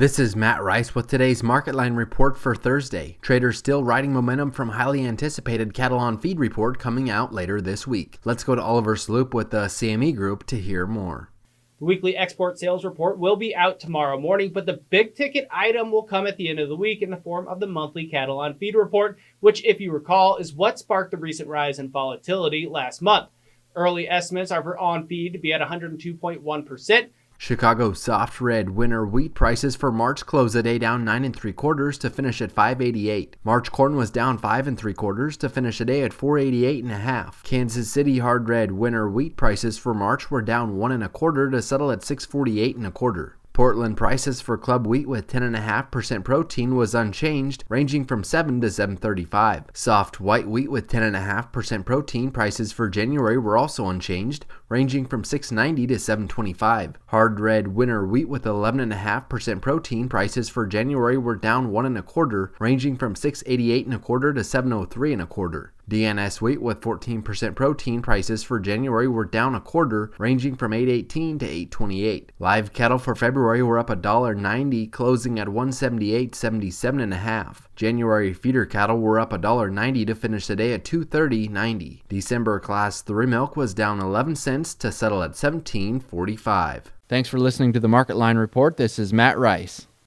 This is Matt Rice with today's market line report for Thursday. Traders still riding momentum from highly anticipated cattle on feed report coming out later this week. Let's go to Oliver Sloop with the CME Group to hear more. The weekly export sales report will be out tomorrow morning, but the big ticket item will come at the end of the week in the form of the monthly cattle on feed report, which, if you recall, is what sparked the recent rise in volatility last month. Early estimates are for on feed to be at 102.1%, Chicago soft red winter wheat prices for March closed the day down nine and three quarters to finish at 588. March corn was down five and three quarters to finish the day at 488 and a half. Kansas City hard red winter wheat prices for March were down one and a quarter to settle at 648 and a quarter. Portland prices for club wheat with 10.5% protein was unchanged, ranging from 7 to 7.35. Soft white wheat with 10.5% protein prices for January were also unchanged, ranging from 6.90 to 7.25. Hard red winter wheat with 11.5% protein prices for January were down one and a quarter, ranging from 6.88 and a quarter to 7.03 and a quarter. DNS wheat with 14% protein prices for January were down a quarter, ranging from 818 to 828. Live cattle for February were up $1.90, closing at 178.77 and a half. January feeder cattle were up $1.90 to finish the day at 230.90. December class 3 milk was down 11 cents to settle at 17.45. Thanks for listening to the Market Line Report. This is Matt Rice.